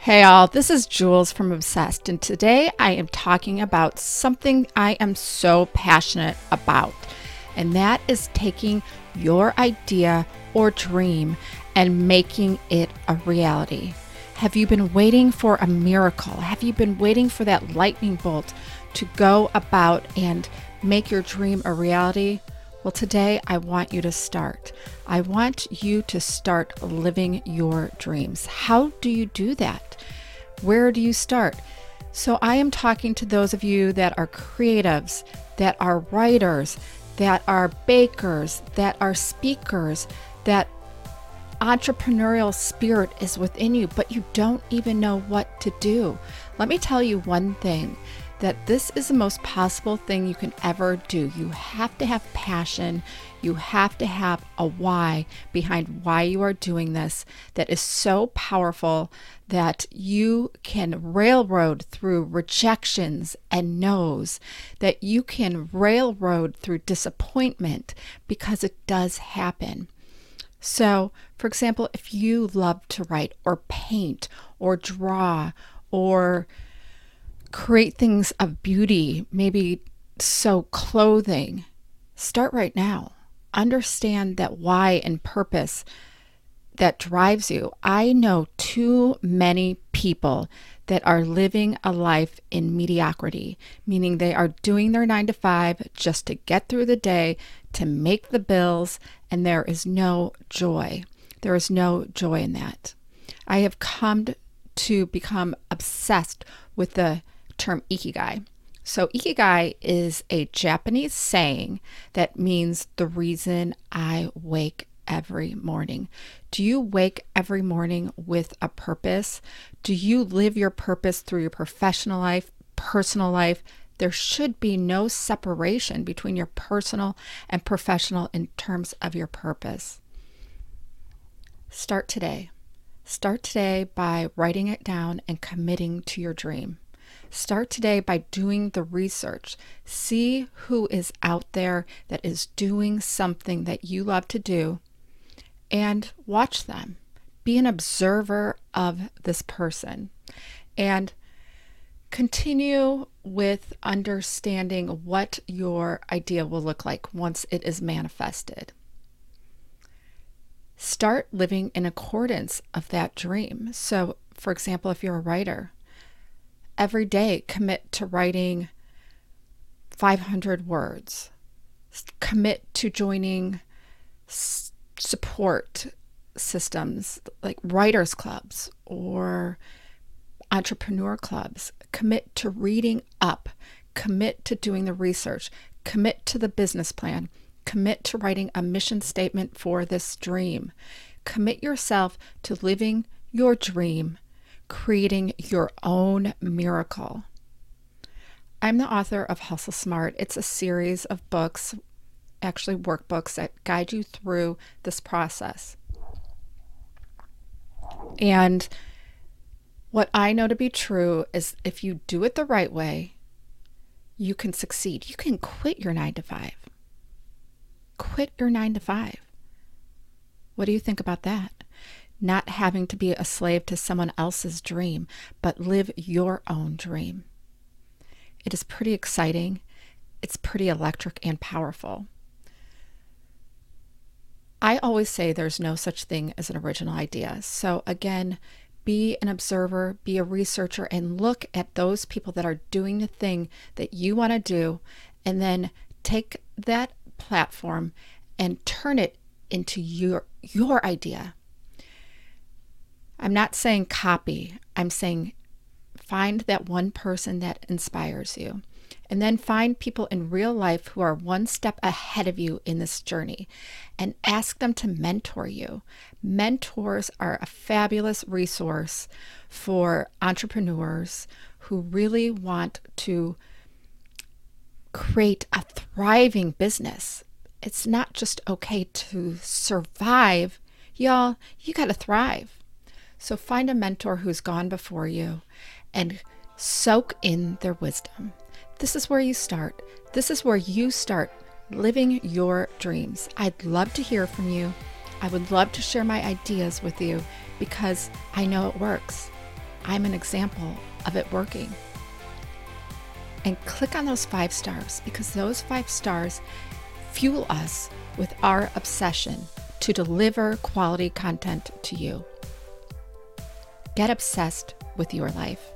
Hey, all, this is Jules from Obsessed, and today I am talking about something I am so passionate about, and that is taking your idea or dream and making it a reality. Have you been waiting for a miracle? Have you been waiting for that lightning bolt to go about and make your dream a reality? Well, today I want you to start. I want you to start living your dreams. How do you do that? Where do you start? So, I am talking to those of you that are creatives, that are writers, that are bakers, that are speakers, that entrepreneurial spirit is within you, but you don't even know what to do. Let me tell you one thing that this is the most possible thing you can ever do. You have to have passion. You have to have a why behind why you are doing this that is so powerful that you can railroad through rejections and no's, that you can railroad through disappointment because it does happen. So, for example, if you love to write or paint or draw or create things of beauty, maybe sew clothing, start right now. Understand that why and purpose that drives you. I know too many people that are living a life in mediocrity, meaning they are doing their nine to five just to get through the day, to make the bills, and there is no joy. There is no joy in that. I have come to become obsessed with the term ikigai. So, ikigai is a Japanese saying that means the reason I wake every morning. Do you wake every morning with a purpose? Do you live your purpose through your professional life, personal life? There should be no separation between your personal and professional in terms of your purpose. Start today. Start today by writing it down and committing to your dream. Start today by doing the research. See who is out there that is doing something that you love to do and watch them. Be an observer of this person and continue with understanding what your idea will look like once it is manifested. Start living in accordance of that dream. So, for example, if you're a writer, every day commit to writing 500 words. Commit to joining s- support systems like writers clubs or entrepreneur clubs. Commit to reading up. Commit to doing the research. Commit to the business plan. Commit to writing a mission statement for this dream. Commit yourself to living your dream creating your own miracle. I'm the author of Hustle Smart. It's a series of books, actually workbooks, that guide you through this process. And what I know to be true is if you do it the right way, you can succeed. You can quit your nine to five. Quit your nine to five. What do you think about that? Not having to be a slave to someone else's dream, but live your own dream. It is pretty exciting. It's pretty electric and powerful. I always say there's no such thing as an original idea. So, again, be an observer, be a researcher, and look at those people that are doing the thing that you want to do, and then take that platform and turn it into your your idea I'm not saying copy, I'm saying find that one person that inspires you. And then find people in real life who are one step ahead of you in this journey and ask them to mentor you. Mentors are a fabulous resource for entrepreneurs who really want to create a thriving business. It's not just okay to survive, y'all, you got to thrive. So find a mentor who's gone before you and soak in their wisdom. This is where you start. This is where you start living your dreams. I'd love to hear from you. I would love to share my ideas with you because I know it works. I'm an example of it working. And click on those five stars because those five stars fuel us with our obsession to deliver quality content to you. Get obsessed with your life.